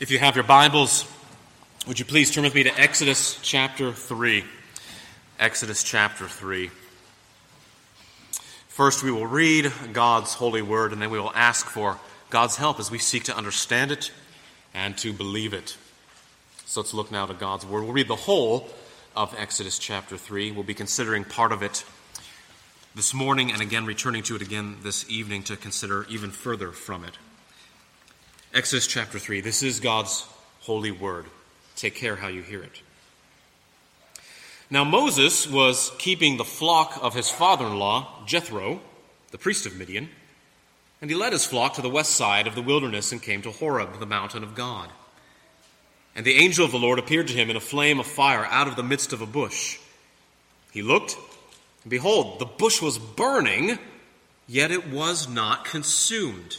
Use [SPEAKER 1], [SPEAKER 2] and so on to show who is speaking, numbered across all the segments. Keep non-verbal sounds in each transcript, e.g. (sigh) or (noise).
[SPEAKER 1] If you have your Bibles, would you please turn with me to Exodus chapter 3? Exodus chapter 3. First, we will read God's holy word, and then we will ask for God's help as we seek to understand it and to believe it. So let's look now to God's word. We'll read the whole of Exodus chapter 3. We'll be considering part of it this morning and again returning to it again this evening to consider even further from it. Exodus chapter 3. This is God's holy word. Take care how you hear it. Now, Moses was keeping the flock of his father in law, Jethro, the priest of Midian, and he led his flock to the west side of the wilderness and came to Horeb, the mountain of God. And the angel of the Lord appeared to him in a flame of fire out of the midst of a bush. He looked, and behold, the bush was burning, yet it was not consumed.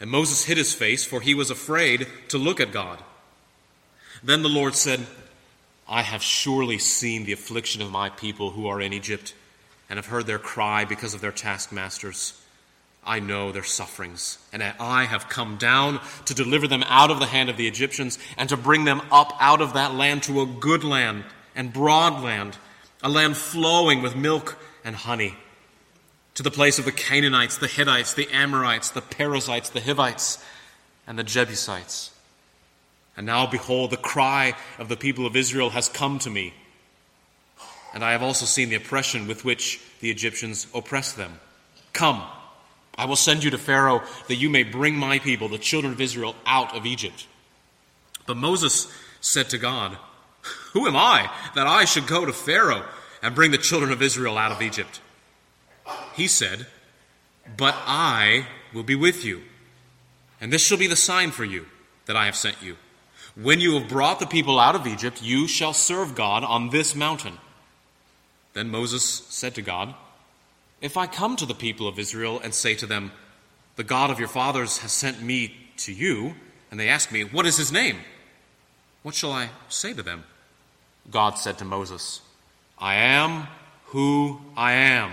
[SPEAKER 1] And Moses hid his face, for he was afraid to look at God. Then the Lord said, I have surely seen the affliction of my people who are in Egypt, and have heard their cry because of their taskmasters. I know their sufferings, and I have come down to deliver them out of the hand of the Egyptians, and to bring them up out of that land to a good land and broad land, a land flowing with milk and honey to the place of the Canaanites, the Hittites, the Amorites, the Perizzites, the Hivites, and the Jebusites. And now, behold, the cry of the people of Israel has come to me. And I have also seen the oppression with which the Egyptians oppress them. Come, I will send you to Pharaoh that you may bring my people, the children of Israel, out of Egypt. But Moses said to God, Who am I that I should go to Pharaoh and bring the children of Israel out of Egypt? He said, But I will be with you. And this shall be the sign for you that I have sent you. When you have brought the people out of Egypt, you shall serve God on this mountain. Then Moses said to God, If I come to the people of Israel and say to them, The God of your fathers has sent me to you, and they ask me, What is his name? What shall I say to them? God said to Moses, I am who I am.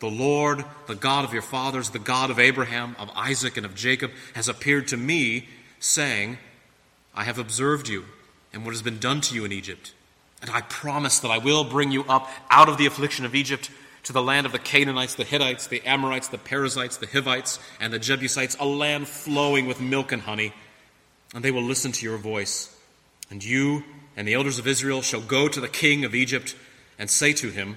[SPEAKER 1] the Lord, the God of your fathers, the God of Abraham, of Isaac, and of Jacob, has appeared to me, saying, I have observed you and what has been done to you in Egypt. And I promise that I will bring you up out of the affliction of Egypt to the land of the Canaanites, the Hittites, the Amorites, the Perizzites, the Hivites, and the Jebusites, a land flowing with milk and honey. And they will listen to your voice. And you and the elders of Israel shall go to the king of Egypt and say to him,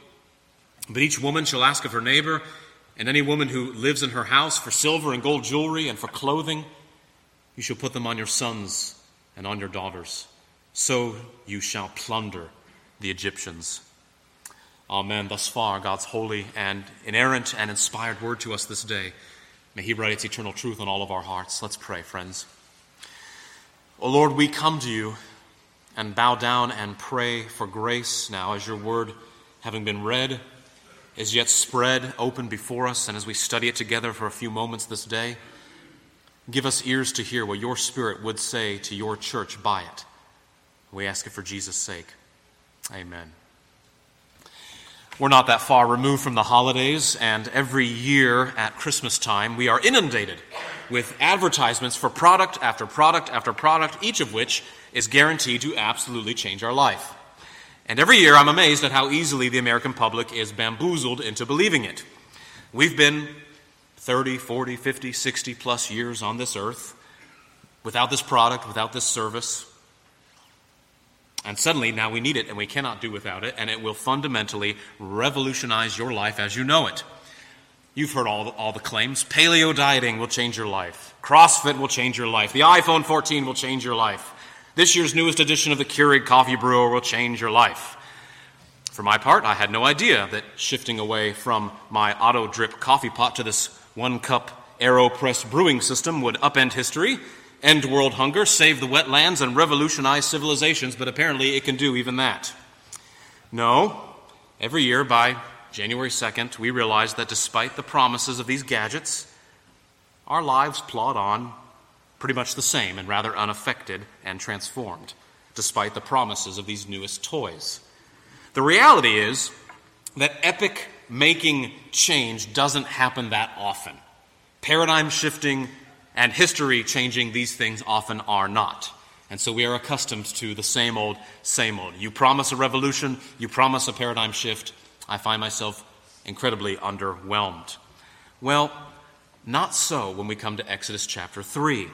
[SPEAKER 1] But each woman shall ask of her neighbor, and any woman who lives in her house, for silver and gold jewelry and for clothing. You shall put them on your sons and on your daughters. So you shall plunder the Egyptians. Amen. Thus far, God's holy and inerrant and inspired word to us this day. May He write its eternal truth on all of our hearts. Let's pray, friends. O Lord, we come to you and bow down and pray for grace now as your word, having been read, is yet spread open before us, and as we study it together for a few moments this day, give us ears to hear what your Spirit would say to your church by it. We ask it for Jesus' sake. Amen. We're not that far removed from the holidays, and every year at Christmas time, we are inundated with advertisements for product after product after product, each of which is guaranteed to absolutely change our life. And every year, I'm amazed at how easily the American public is bamboozled into believing it. We've been 30, 40, 50, 60 plus years on this earth without this product, without this service. And suddenly, now we need it and we cannot do without it, and it will fundamentally revolutionize your life as you know it. You've heard all the, all the claims. Paleo dieting will change your life. CrossFit will change your life. The iPhone 14 will change your life. This year's newest edition of the Keurig coffee brewer will change your life. For my part, I had no idea that shifting away from my auto drip coffee pot to this one cup AeroPress brewing system would upend history end world hunger, save the wetlands, and revolutionize civilizations, but apparently it can do even that. No, every year by January 2nd, we realize that despite the promises of these gadgets, our lives plod on pretty much the same and rather unaffected and transformed, despite the promises of these newest toys. The reality is that epic making change doesn't happen that often. Paradigm shifting, and history changing, these things often are not. And so we are accustomed to the same old, same old. You promise a revolution, you promise a paradigm shift. I find myself incredibly underwhelmed. Well, not so when we come to Exodus chapter 3.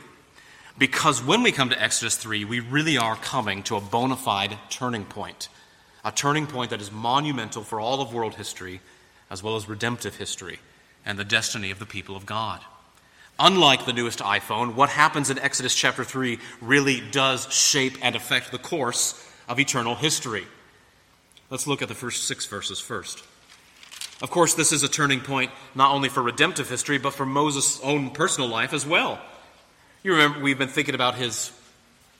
[SPEAKER 1] Because when we come to Exodus 3, we really are coming to a bona fide turning point. A turning point that is monumental for all of world history, as well as redemptive history and the destiny of the people of God. Unlike the newest iPhone, what happens in Exodus chapter 3 really does shape and affect the course of eternal history. Let's look at the first six verses first. Of course, this is a turning point not only for redemptive history, but for Moses' own personal life as well. You remember, we've been thinking about his,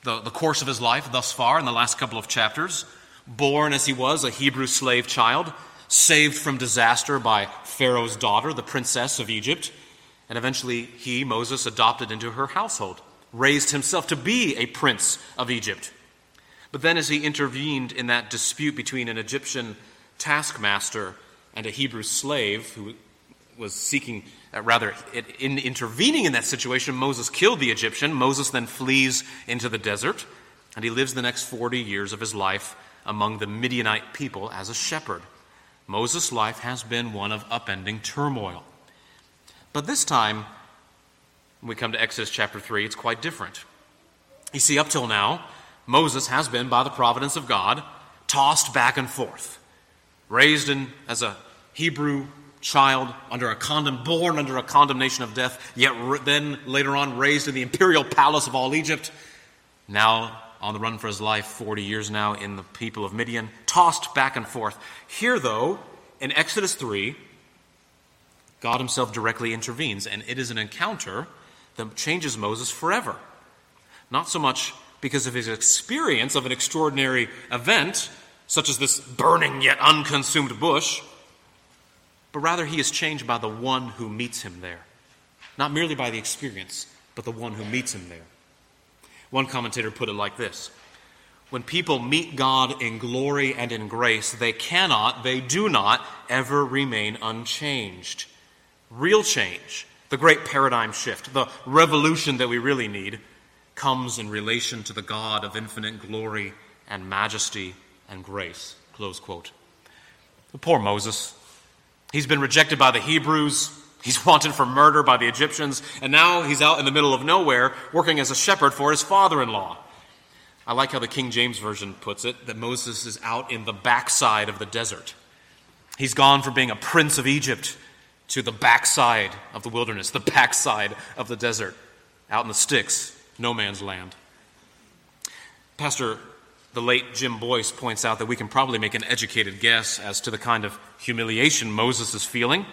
[SPEAKER 1] the, the course of his life thus far in the last couple of chapters. Born as he was, a Hebrew slave child, saved from disaster by Pharaoh's daughter, the princess of Egypt and eventually, he, Moses, adopted into her household, raised himself to be a prince of Egypt. But then, as he intervened in that dispute between an Egyptian taskmaster and a Hebrew slave who was seeking, uh, rather, in intervening in that situation, Moses killed the Egyptian. Moses then flees into the desert, and he lives the next 40 years of his life among the Midianite people as a shepherd. Moses' life has been one of upending turmoil. But this time, when we come to Exodus chapter 3, it's quite different. You see, up till now, Moses has been, by the providence of God, tossed back and forth, raised in, as a Hebrew child under a condemn, born under a condemnation of death, yet then later on raised in the imperial palace of all Egypt, now on the run for his life, 40 years now in the people of Midian, tossed back and forth. Here, though, in Exodus 3, God himself directly intervenes, and it is an encounter that changes Moses forever. Not so much because of his experience of an extraordinary event, such as this burning yet unconsumed bush, but rather he is changed by the one who meets him there. Not merely by the experience, but the one who meets him there. One commentator put it like this When people meet God in glory and in grace, they cannot, they do not ever remain unchanged. Real change, the great paradigm shift, the revolution that we really need, comes in relation to the God of infinite glory and majesty and grace. Close quote. The poor Moses. He's been rejected by the Hebrews. He's wanted for murder by the Egyptians. And now he's out in the middle of nowhere working as a shepherd for his father in law. I like how the King James Version puts it that Moses is out in the backside of the desert. He's gone from being a prince of Egypt to the backside of the wilderness, the backside of the desert, out in the sticks, no man's land. Pastor, the late Jim Boice points out that we can probably make an educated guess as to the kind of humiliation Moses is feeling.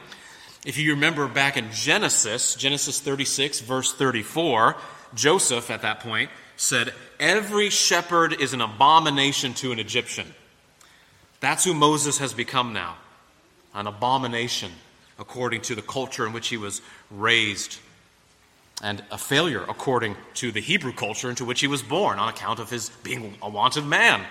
[SPEAKER 1] If you remember back in Genesis, Genesis 36, verse 34, Joseph at that point said, Every shepherd is an abomination to an Egyptian. That's who Moses has become now an abomination according to the culture in which he was raised, and a failure according to the Hebrew culture into which he was born on account of his being a wanted man.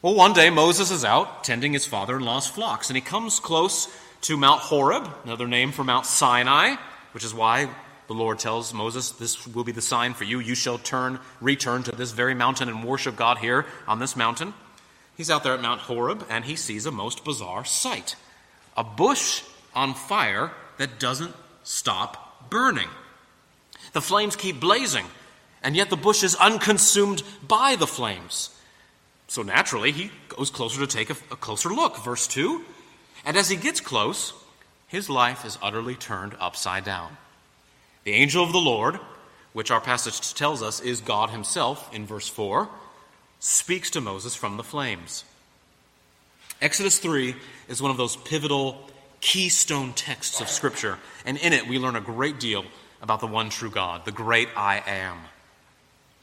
[SPEAKER 1] Well, one day Moses is out tending his father in law's flocks, and he comes close to Mount Horeb, another name for Mount Sinai, which is why the Lord tells Moses, This will be the sign for you. You shall turn, return to this very mountain and worship God here on this mountain. He's out there at Mount Horeb, and he sees a most bizarre sight a bush on fire that doesn't stop burning. The flames keep blazing, and yet the bush is unconsumed by the flames. So naturally, he goes closer to take a, a, closer look. Verse 2 And as he gets close, his life is utterly turned upside down. The angel of the Lord, which our passage tells us is God himself in verse 4, speaks to Moses from the flames. Exodus 3 is one of those pivotal, keystone texts of Scripture, and in it we learn a great deal about the one true God, the great I am.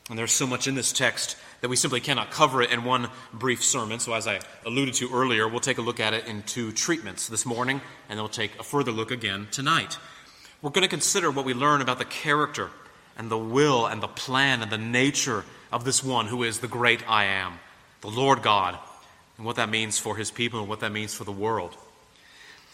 [SPEAKER 1] And there's so much in this text that we simply cannot cover it in one brief sermon. So, as I alluded to earlier, we'll take a look at it in two treatments this morning, and then we'll take a further look again tonight. We're going to consider what we learn about the character and the will and the plan and the nature of this one who is the great I am, the Lord God, and what that means for his people and what that means for the world.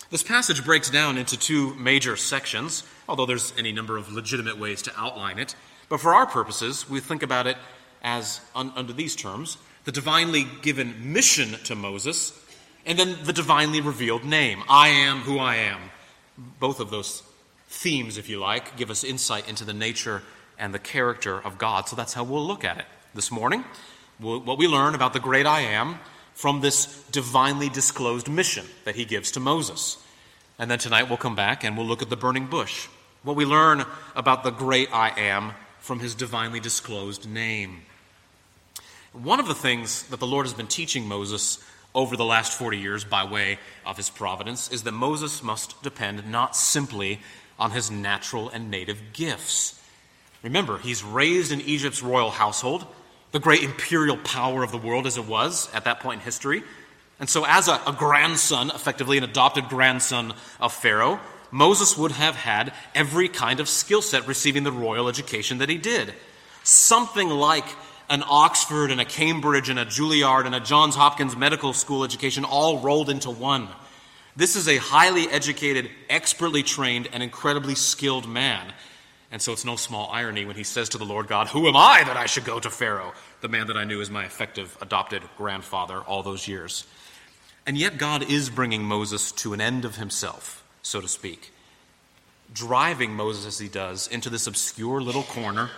[SPEAKER 1] This passage breaks down into two major sections, although there's any number of legitimate ways to outline it. But for our purposes, we think about it as un- under these terms the divinely given mission to Moses, and then the divinely revealed name I am who I am. Both of those themes, if you like, give us insight into the nature and the character of God. So that's how we'll look at it this morning. We'll, what we learn about the great I am from this divinely disclosed mission that he gives to Moses. And then tonight we'll come back and we'll look at the burning bush. What we learn about the great I am from his divinely disclosed name. One of the things that the Lord has been teaching Moses over the last 40 years by way of his providence is that Moses must depend not simply on his natural and native gifts. Remember, he's raised in Egypt's royal household, the great imperial power of the world as it was at that point in history. And so, as a, a grandson, effectively an adopted grandson of Pharaoh, Moses would have had every kind of skill set receiving the royal education that he did. Something like an Oxford and a Cambridge and a Juilliard and a Johns Hopkins medical school education all rolled into one. This is a highly educated, expertly trained, and incredibly skilled man. And so it's no small irony when he says to the Lord God, Who am I that I should go to Pharaoh, the man that I knew as my effective adopted grandfather all those years? And yet God is bringing Moses to an end of himself so to speak, driving Moses as he does into this obscure little corner,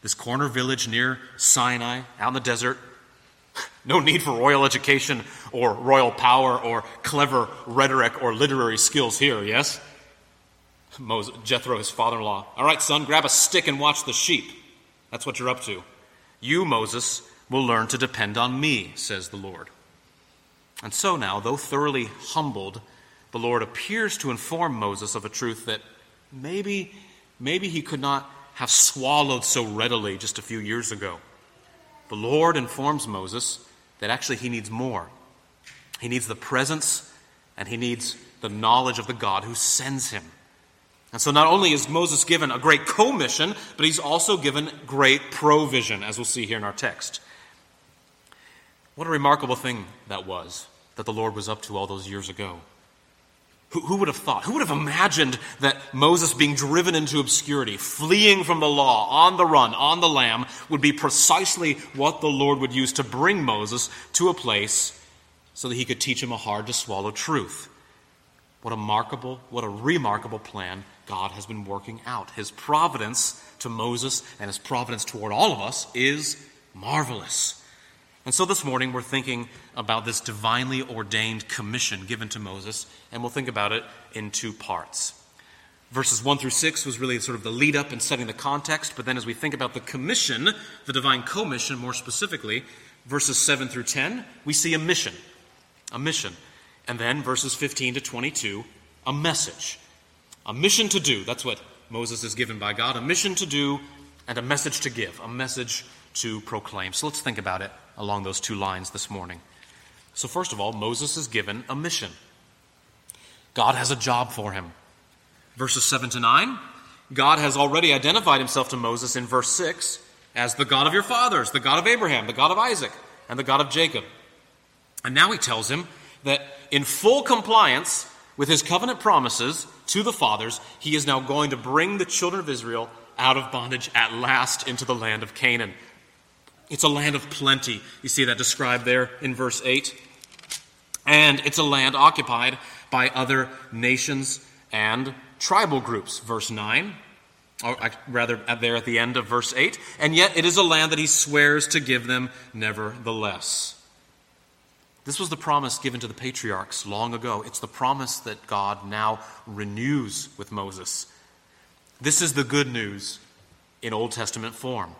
[SPEAKER 1] this corner village near Sinai, out in the desert. (laughs) No need for royal education or royal power or clever rhetoric or literary skills here, yes? Moses, Jethro, his father in law. All right, son, grab a stick and watch the sheep. That's what you're up to. You, Moses, will learn to depend on me, says the Lord. And so now, though thoroughly humbled the Lord appears to inform Moses of a truth that maybe, maybe he could not have swallowed so readily just a few years ago. The Lord informs Moses that actually he needs more. He needs the presence and he needs the knowledge of the God who sends him. And so not only is Moses given a great commission, but he's also given great provision, as we'll see here in our text. What a remarkable thing that was that the Lord was up to all those years ago. Who, who, would have thought? Who would have imagined that Moses being driven into obscurity, fleeing from the law, on the run, on the lam, would be precisely what the Lord would use to bring Moses to a place so that he could teach him a hard to swallow truth? What a remarkable, what a remarkable plan God has been working out. His providence to Moses and his providence toward all of us is marvelous. And so this morning we're thinking about this divinely ordained commission given to Moses, and we'll think about it in two parts. Verses 1 through 6 was really sort of the lead up and setting the context, but then as we think about the commission, the divine commission more specifically, verses 7 through 10, we see a mission. A mission. And then verses 15 to 22, a message. A mission to do. That's what Moses is given by God. A mission to do and a message to give. A message to proclaim. So let's think about it along those two lines this morning. So, first of all, Moses is given a mission. God has a job for him. Verses 7 to 9, God has already identified himself to Moses in verse 6 as the God of your fathers, the God of Abraham, the God of Isaac, and the God of Jacob. And now he tells him that in full compliance with his covenant promises to the fathers, he is now going to bring the children of Israel out of bondage at last into the land of Canaan. It's a land of plenty. You see that described there in verse 8. And it's a land occupied by other nations and tribal groups. Verse 9, or uh, rather, there at the end of verse 8. And yet it is a land that he swears to give them nevertheless. This was the promise given to the patriarchs long ago. It's the promise that God now renews with Moses. This is the good news in Old Testament form.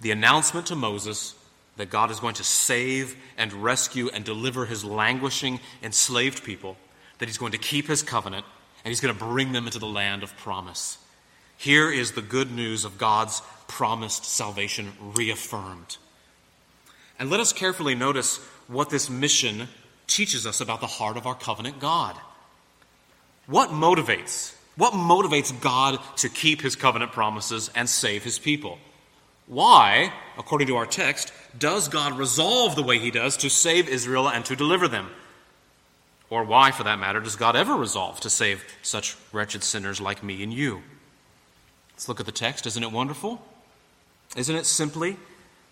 [SPEAKER 1] The announcement to Moses that God is going to save and rescue and deliver his languishing, enslaved people, that he's going to keep his covenant, and he's going to bring them into the land of promise. Here is the good news of God's promised salvation reaffirmed. And let us carefully notice what this mission teaches us about the heart of our covenant God. What motivates? What motivates God to keep his covenant promises and save his people? Why, according to our text, does God resolve the way he does to save Israel and to deliver them? Or why, for that matter, does God ever resolve to save such wretched sinners like me and you? Let's look at the text. Isn't it wonderful? Isn't it simply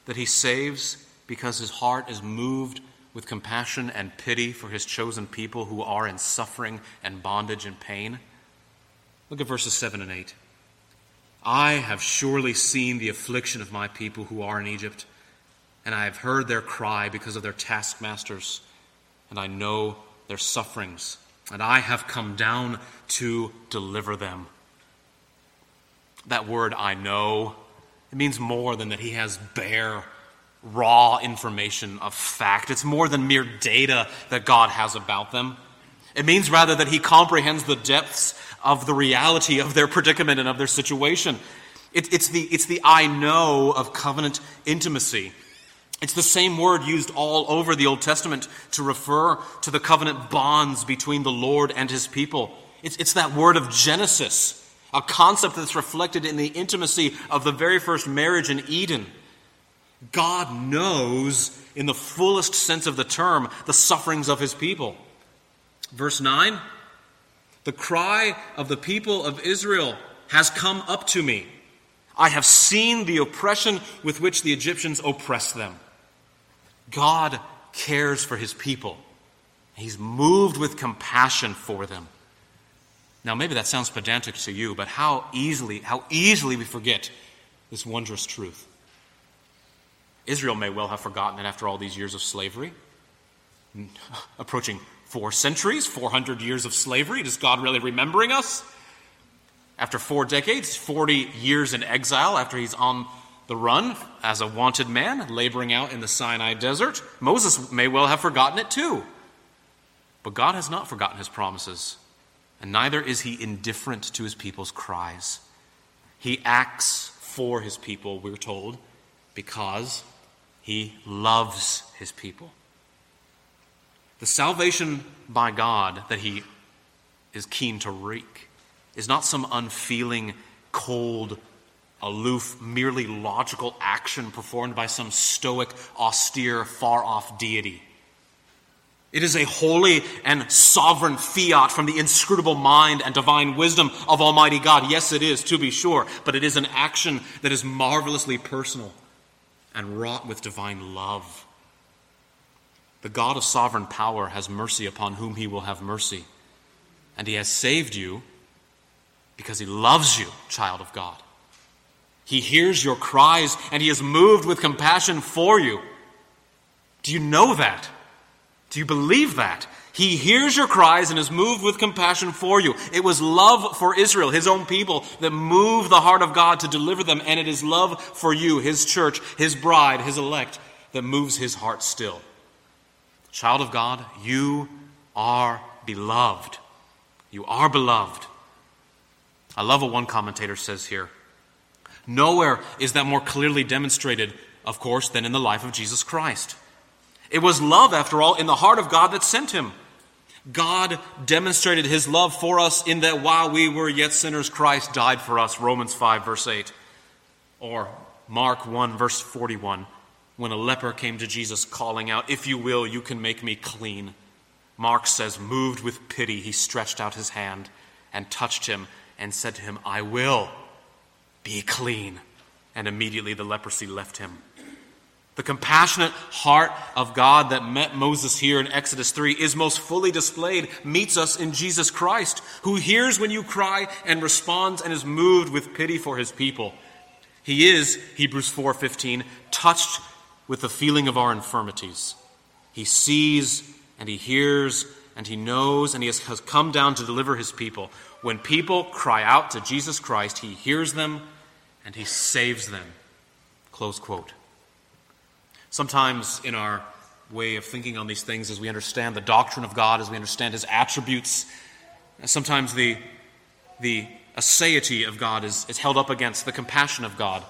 [SPEAKER 1] that he saves because his heart is moved with compassion and pity for his chosen people who are in suffering and bondage and pain? Look at verses 7 and 8. I have surely seen the affliction of my people who are in Egypt, and I have heard their cry because of their taskmasters, and I know their sufferings, and I have come down to deliver them. That word, I know, it means more than that he has bare, raw information of fact. It's more than mere data that God has about them. It means rather that he comprehends the depths of the reality of their predicament and of their situation. It, it's, the, it's the I know of covenant intimacy. It's the same word used all over the Old Testament to refer to the covenant bonds between the Lord and his people. It's, it's that word of Genesis a concept that's reflected in the intimacy of the very first marriage in Eden. God knows, in the fullest sense of the term, the sufferings of his people. Verse 9 The cry of the people of Israel has come up to me. I have seen the oppression with which the Egyptians oppress them. God cares for his people. He's moved with compassion for them. Now, maybe that sounds pedantic to you, but how easily, how easily we forget this wondrous truth. Israel may well have forgotten it after all these years of slavery. (laughs) Approaching four centuries, 400 years of slavery. Is God really remembering us? After four decades, 40 years in exile after he's on the run as a wanted man, laboring out in the Sinai desert, Moses may well have forgotten it too. But God has not forgotten his promises and neither is he indifferent to his people's cries. He acts for his people, we're told, because he loves his people. The salvation by God that he is keen to wreak is not some unfeeling, cold, aloof, merely logical action performed by some stoic, austere, far off deity. It is a holy and sovereign fiat from the inscrutable mind and divine wisdom of Almighty God. Yes, it is, to be sure, but it is an action that is marvelously personal and wrought with divine love. The God of sovereign power has mercy upon whom he will have mercy. And he has saved you because he loves you, child of God. He hears your cries and he is moved with compassion for you. Do you know that? Do you believe that? He hears your cries and is moved with compassion for you. It was love for Israel, his own people, that moved the heart of God to deliver them, and it is love for you, his church, his bride, his elect, that moves his heart still. Child of God, you are beloved. You are beloved. I love what one commentator says here. Nowhere is that more clearly demonstrated, of course, than in the life of Jesus Christ. It was love, after all, in the heart of God that sent him. God demonstrated his love for us in that while we were yet sinners, Christ died for us. Romans 5, verse 8. Or Mark 1, verse 41. when a leper came to Jesus calling out, If you will, you can make me clean. Mark says, moved with pity, he stretched out his hand and touched him and said to him, I will be clean. And immediately the leprosy left him. The compassionate heart of God that met Moses here in Exodus 3 is most fully displayed, meets us in Jesus Christ, who hears when you cry and responds and is moved with pity for his people. He is, Hebrews 4:15, touched with the feeling of our infirmities. He sees and he hears and he knows and he has, has come down to deliver his people. When people cry out to Jesus Christ, he hears them and he saves them. Close quote. Sometimes in our way of thinking on these things, as we understand the doctrine of God, as we understand his attributes, sometimes the, the aseity of God is, is held up against the compassion of God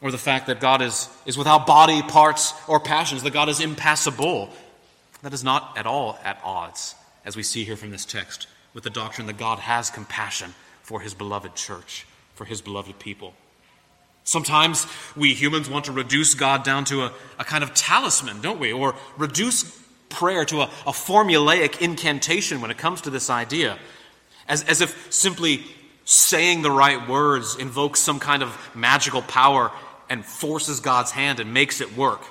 [SPEAKER 1] or the fact that God is, is without body, parts, or passions, that God is impassible. That is not at all at odds, as we see here from this text, with the doctrine that God has compassion for his beloved church, for his beloved people. Sometimes we humans want to reduce God down to a, a kind of talisman, don't we? Or reduce prayer to a, a formulaic incantation when it comes to this idea. As, as if simply saying the right words invokes some kind of magical power and forces God's hand and makes it work.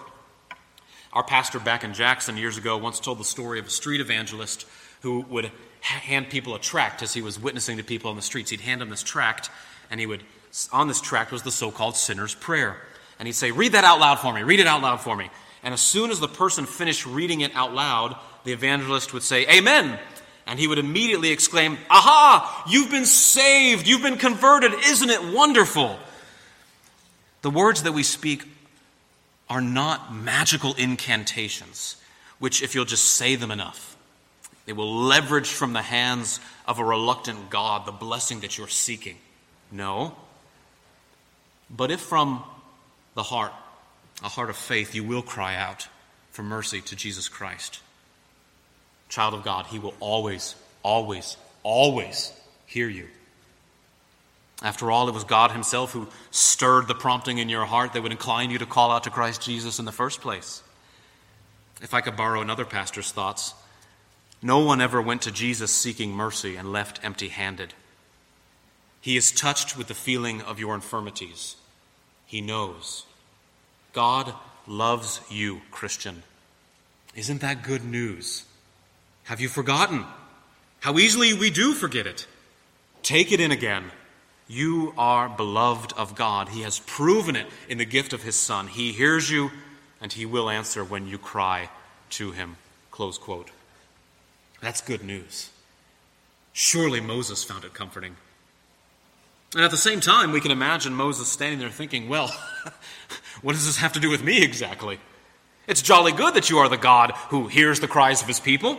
[SPEAKER 1] Our pastor back in Jackson years ago once told the story of a street evangelist who would hand people a tract as he was witnessing to people on the streets. He'd hand them this tract, and he would, on this tract was the so called sinner's prayer. And he'd say, Read that out loud for me, read it out loud for me. And as soon as the person finished reading it out loud, the evangelist would say, Amen. And he would immediately exclaim, Aha! You've been saved! You've been converted! Isn't it wonderful? The words that we speak are not magical incantations, which, if you'll just say them enough, they will leverage from the hands of a reluctant God the blessing that you're seeking. No. But if from the heart, a heart of faith, you will cry out for mercy to Jesus Christ, child of God, He will always, always, always hear you. After all, it was God Himself who stirred the prompting in your heart that would incline you to call out to Christ Jesus in the first place. If I could borrow another pastor's thoughts, no one ever went to Jesus seeking mercy and left empty handed. He is touched with the feeling of your infirmities. He knows. God loves you, Christian. Isn't that good news? Have you forgotten? How easily we do forget it. Take it in again. You are beloved of God. He has proven it in the gift of His Son. He hears you, and He will answer when you cry to Him. Close quote. That's good news. Surely Moses found it comforting. And at the same time, we can imagine Moses standing there thinking, well, (laughs) what does this have to do with me exactly? It's jolly good that you are the God who hears the cries of his people.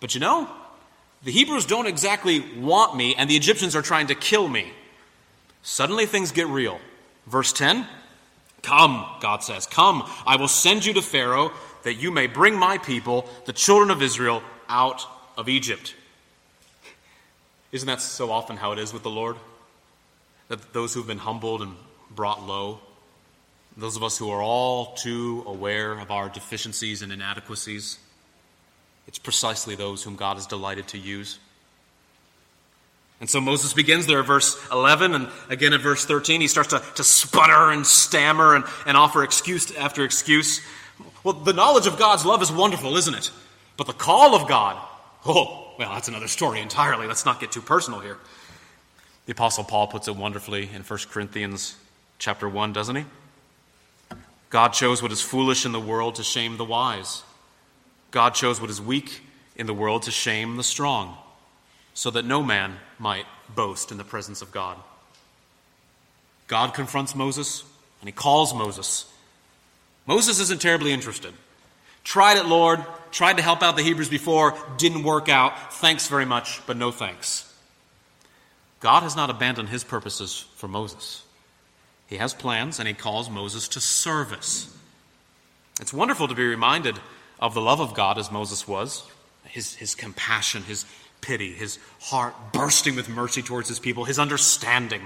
[SPEAKER 1] But you know, the Hebrews don't exactly want me, and the Egyptians are trying to kill me. Suddenly things get real. Verse 10 Come, God says, Come, I will send you to Pharaoh that you may bring my people, the children of Israel, out of Egypt. Isn't that so often how it is with the Lord? That those who've been humbled and brought low, those of us who are all too aware of our deficiencies and inadequacies, it's precisely those whom God is delighted to use. And so Moses begins there at verse 11, and again at verse 13, he starts to, to sputter and stammer and, and offer excuse after excuse. Well, the knowledge of God's love is wonderful, isn't it? But the call of God, oh, well, that's another story entirely. Let's not get too personal here. The Apostle Paul puts it wonderfully in 1 Corinthians chapter 1, doesn't he? God chose what is foolish in the world to shame the wise. God chose what is weak in the world to shame the strong so that no man might boast in the presence of God. God confronts Moses and he calls Moses. Moses isn't terribly interested. Tried it, Lord, tried to help out the Hebrews before, didn't work out. Thanks very much, but no thanks. God has not abandoned his purposes for Moses. He has plans and he calls Moses to service. It's wonderful to be reminded of the love of God as Moses was, his, his compassion, his, pity, his heart bursting with mercy towards his people, his understanding.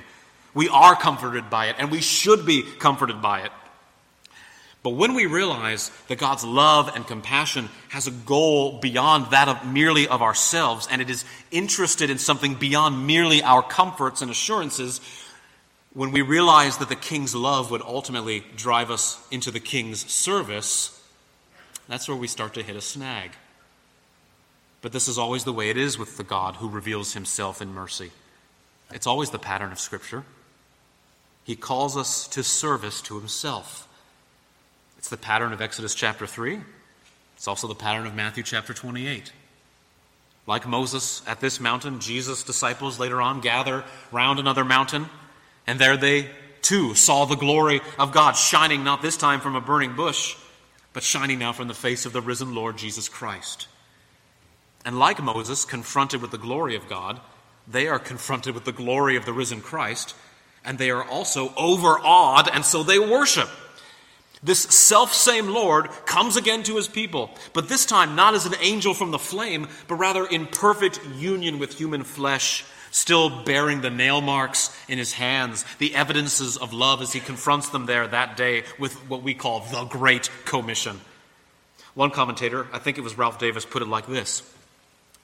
[SPEAKER 1] We are comforted by it, and we should be comforted by it. But when we realize that God's love and compassion has a goal beyond that of merely of ourselves, and it is interested in something beyond merely our comforts and assurances, when we realize that the king's love would ultimately drive us into the king's service, that's where we start to hit a snag. But this is always the way it is with the God who reveals himself in mercy. It's always the pattern of Scripture. He calls us to service to himself. It's the pattern of Exodus chapter 3. It's also the pattern of Matthew chapter 28. Like Moses at this mountain, Jesus' disciples later on gather round another mountain, and there they too saw the glory of God shining not this time from a burning bush, but shining now from the face of the risen Lord Jesus Christ. And like Moses, confronted with the glory of God, they are confronted with the glory of the risen Christ, and they are also overawed, and so they worship. This self same Lord comes again to his people, but this time not as an angel from the flame, but rather in perfect union with human flesh, still bearing the nail marks in his hands, the evidences of love as he confronts them there that day with what we call the Great Commission. One commentator, I think it was Ralph Davis, put it like this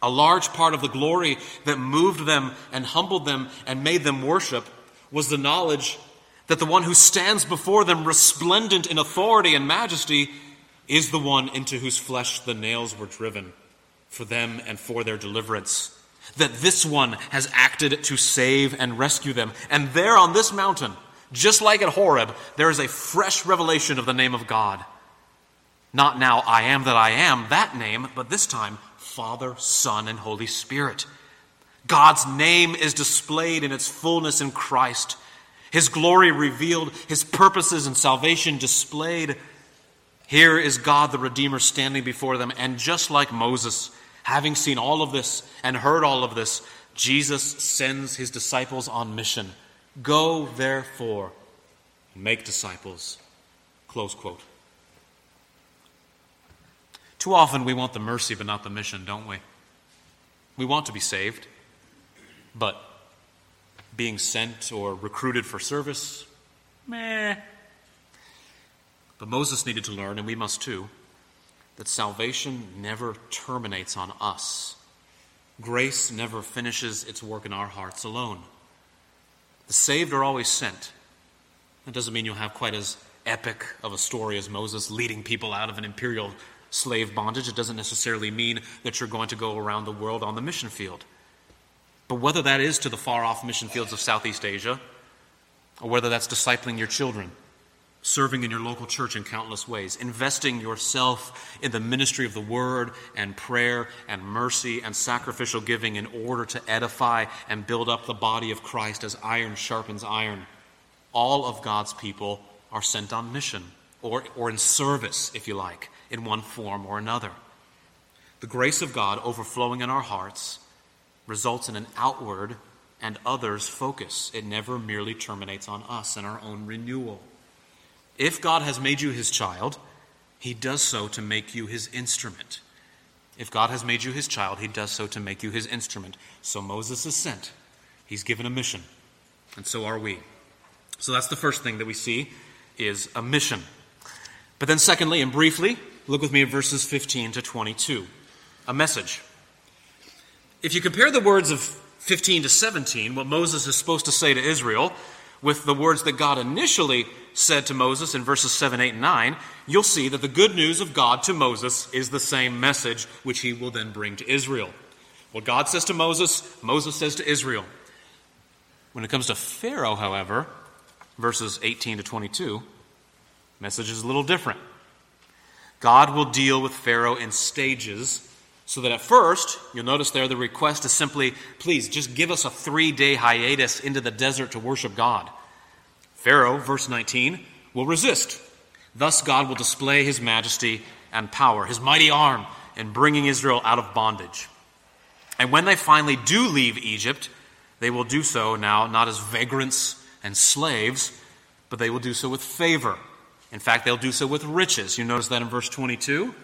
[SPEAKER 1] A large part of the glory that moved them and humbled them and made them worship was the knowledge that the one who stands before them resplendent in authority and majesty is the one into whose flesh the nails were driven for them and for their deliverance. That this one has acted to save and rescue them. And there on this mountain, just like at Horeb, there is a fresh revelation of the name of God. Not now, I am that I am, that name, but this time, Father, Son, and Holy Spirit. God's name is displayed in its fullness in Christ his glory revealed, his purposes and salvation displayed. Here is God the Redeemer standing before them, and just like Moses, having seen all of this and heard all of this, Jesus sends his disciples on mission. Go, therefore, and make disciples. Close quote. Too often we want the mercy but not the mission, don't we? We want to be saved, but being sent or recruited for service, meh. But Moses needed to learn, and we must too, that salvation never terminates on us. Grace never finishes its work in our hearts alone. The saved are always sent. That doesn't mean you'll have quite as epic of a story as Moses leading people out of an imperial slave bondage. It doesn't necessarily mean that you're going to go around the world on the mission field. But whether that is to the far off mission fields of Southeast Asia, or whether that's discipling your children, serving in your local church in countless ways, investing yourself in the ministry of the word and prayer and mercy and sacrificial giving in order to edify and build up the body of Christ as iron sharpens iron, all of God's people are sent on mission or, or in service, if you like, in one form or another. The grace of God overflowing in our hearts results in an outward and others focus. It never merely terminates on us and our own renewal. If God has made you his child, he does so to make you his instrument. If God has made you his child, he does so to make you his instrument. So Moses is sent. He's given a mission. And so are we. So that's the first thing that we see is a mission. But then secondly and briefly, look with me at verses 15 to 22. A message. If you compare the words of 15 to 17, what Moses is supposed to say to Israel, with the words that God initially said to Moses in verses 7, 8, and 9, you'll see that the good news of God to Moses is the same message which he will then bring to Israel. What God says to Moses, Moses says to Israel. When it comes to Pharaoh, however, verses 18 to 22, message is a little different. God will deal with Pharaoh in stages so that at first, you'll notice there the request is simply, please just give us a three day hiatus into the desert to worship God. Pharaoh, verse 19, will resist. Thus, God will display his majesty and power, his mighty arm, in bringing Israel out of bondage. And when they finally do leave Egypt, they will do so now not as vagrants and slaves, but they will do so with favor. In fact, they'll do so with riches. You notice that in verse 22?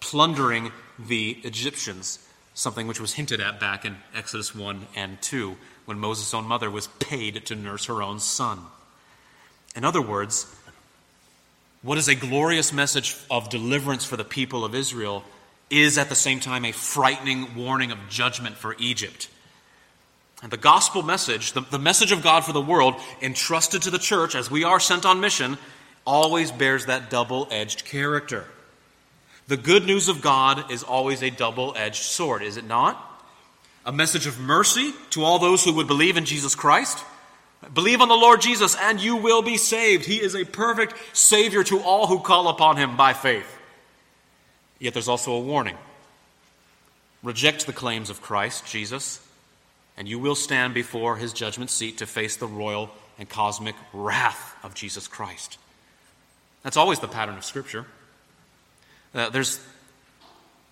[SPEAKER 1] Plundering the Egyptians, something which was hinted at back in Exodus 1 and 2 when Moses' own mother was paid to nurse her own son. In other words, what is a glorious message of deliverance for the people of Israel is at the same time a frightening warning of judgment for Egypt. And the gospel message, the, the message of God for the world, entrusted to the church as we are sent on mission, always bears that double edged character. The good news of God is always a double edged sword, is it not? A message of mercy to all those who would believe in Jesus Christ. Believe on the Lord Jesus and you will be saved. He is a perfect Savior to all who call upon Him by faith. Yet there's also a warning reject the claims of Christ, Jesus, and you will stand before His judgment seat to face the royal and cosmic wrath of Jesus Christ. That's always the pattern of Scripture. Uh, there's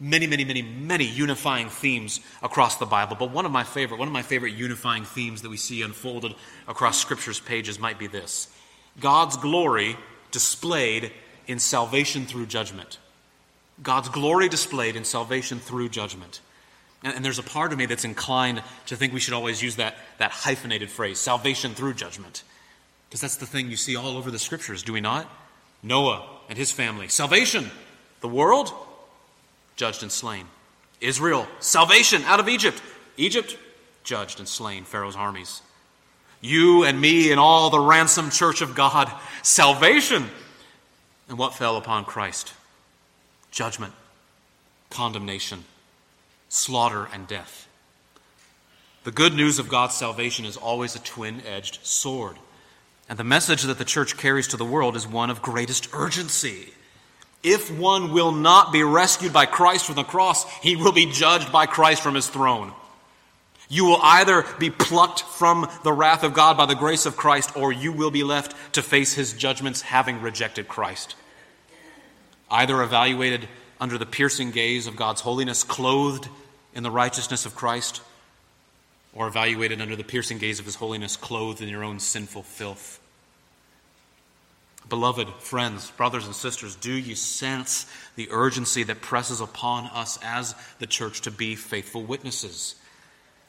[SPEAKER 1] many, many, many, many unifying themes across the Bible, but one of my favorite, one of my favorite unifying themes that we see unfolded across Scripture's pages might be this God's glory displayed in salvation through judgment. God's glory displayed in salvation through judgment. And, and, there's a part of me that's inclined to think we should always use that, that hyphenated phrase, salvation through judgment. Because that's the thing you see all over the scriptures, do we not? Noah and his family, salvation. The world, judged and slain. Israel, salvation out of Egypt. Egypt, judged and slain, Pharaoh's armies. You and me and all the ransomed church of God, salvation. And what fell upon Christ? Judgment, condemnation, slaughter, and death. The good news of God's salvation is always a twin edged sword. And the message that the church carries to the world is one of greatest urgency. If one will not be rescued by Christ from the cross, he will be judged by Christ from his throne. You will either be plucked from the wrath of God by the grace of Christ, or you will be left to face his judgments having rejected Christ. Either evaluated under the piercing gaze of God's holiness, clothed in the righteousness of Christ, or evaluated under the piercing gaze of his holiness, clothed in your own sinful filth. Beloved friends, brothers, and sisters, do you sense the urgency that presses upon us as the church to be faithful witnesses?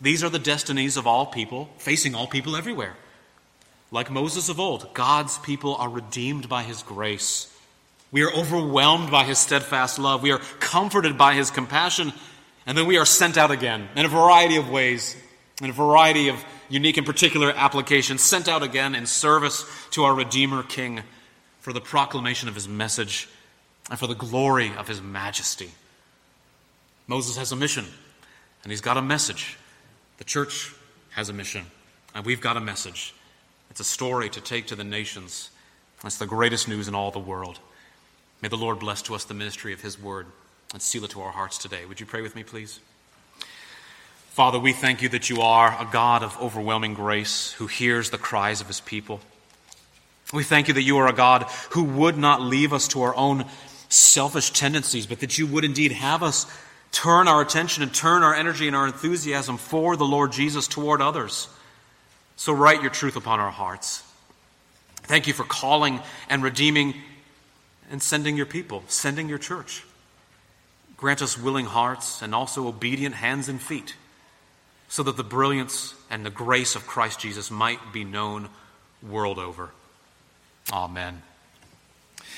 [SPEAKER 1] These are the destinies of all people, facing all people everywhere. Like Moses of old, God's people are redeemed by his grace. We are overwhelmed by his steadfast love. We are comforted by his compassion. And then we are sent out again in a variety of ways, in a variety of unique and particular applications, sent out again in service to our Redeemer King for the proclamation of his message and for the glory of his majesty. Moses has a mission, and he's got a message. The church has a mission, and we've got a message. It's a story to take to the nations. That's the greatest news in all the world. May the Lord bless to us the ministry of his word and seal it to our hearts today. Would you pray with me, please? Father, we thank you that you are a God of overwhelming grace who hears the cries of his people. We thank you that you are a God who would not leave us to our own selfish tendencies, but that you would indeed have us turn our attention and turn our energy and our enthusiasm for the Lord Jesus toward others. So write your truth upon our hearts. Thank you for calling and redeeming and sending your people, sending your church. Grant us willing hearts and also obedient hands and feet, so that the brilliance and the grace of Christ Jesus might be known world over. Amen.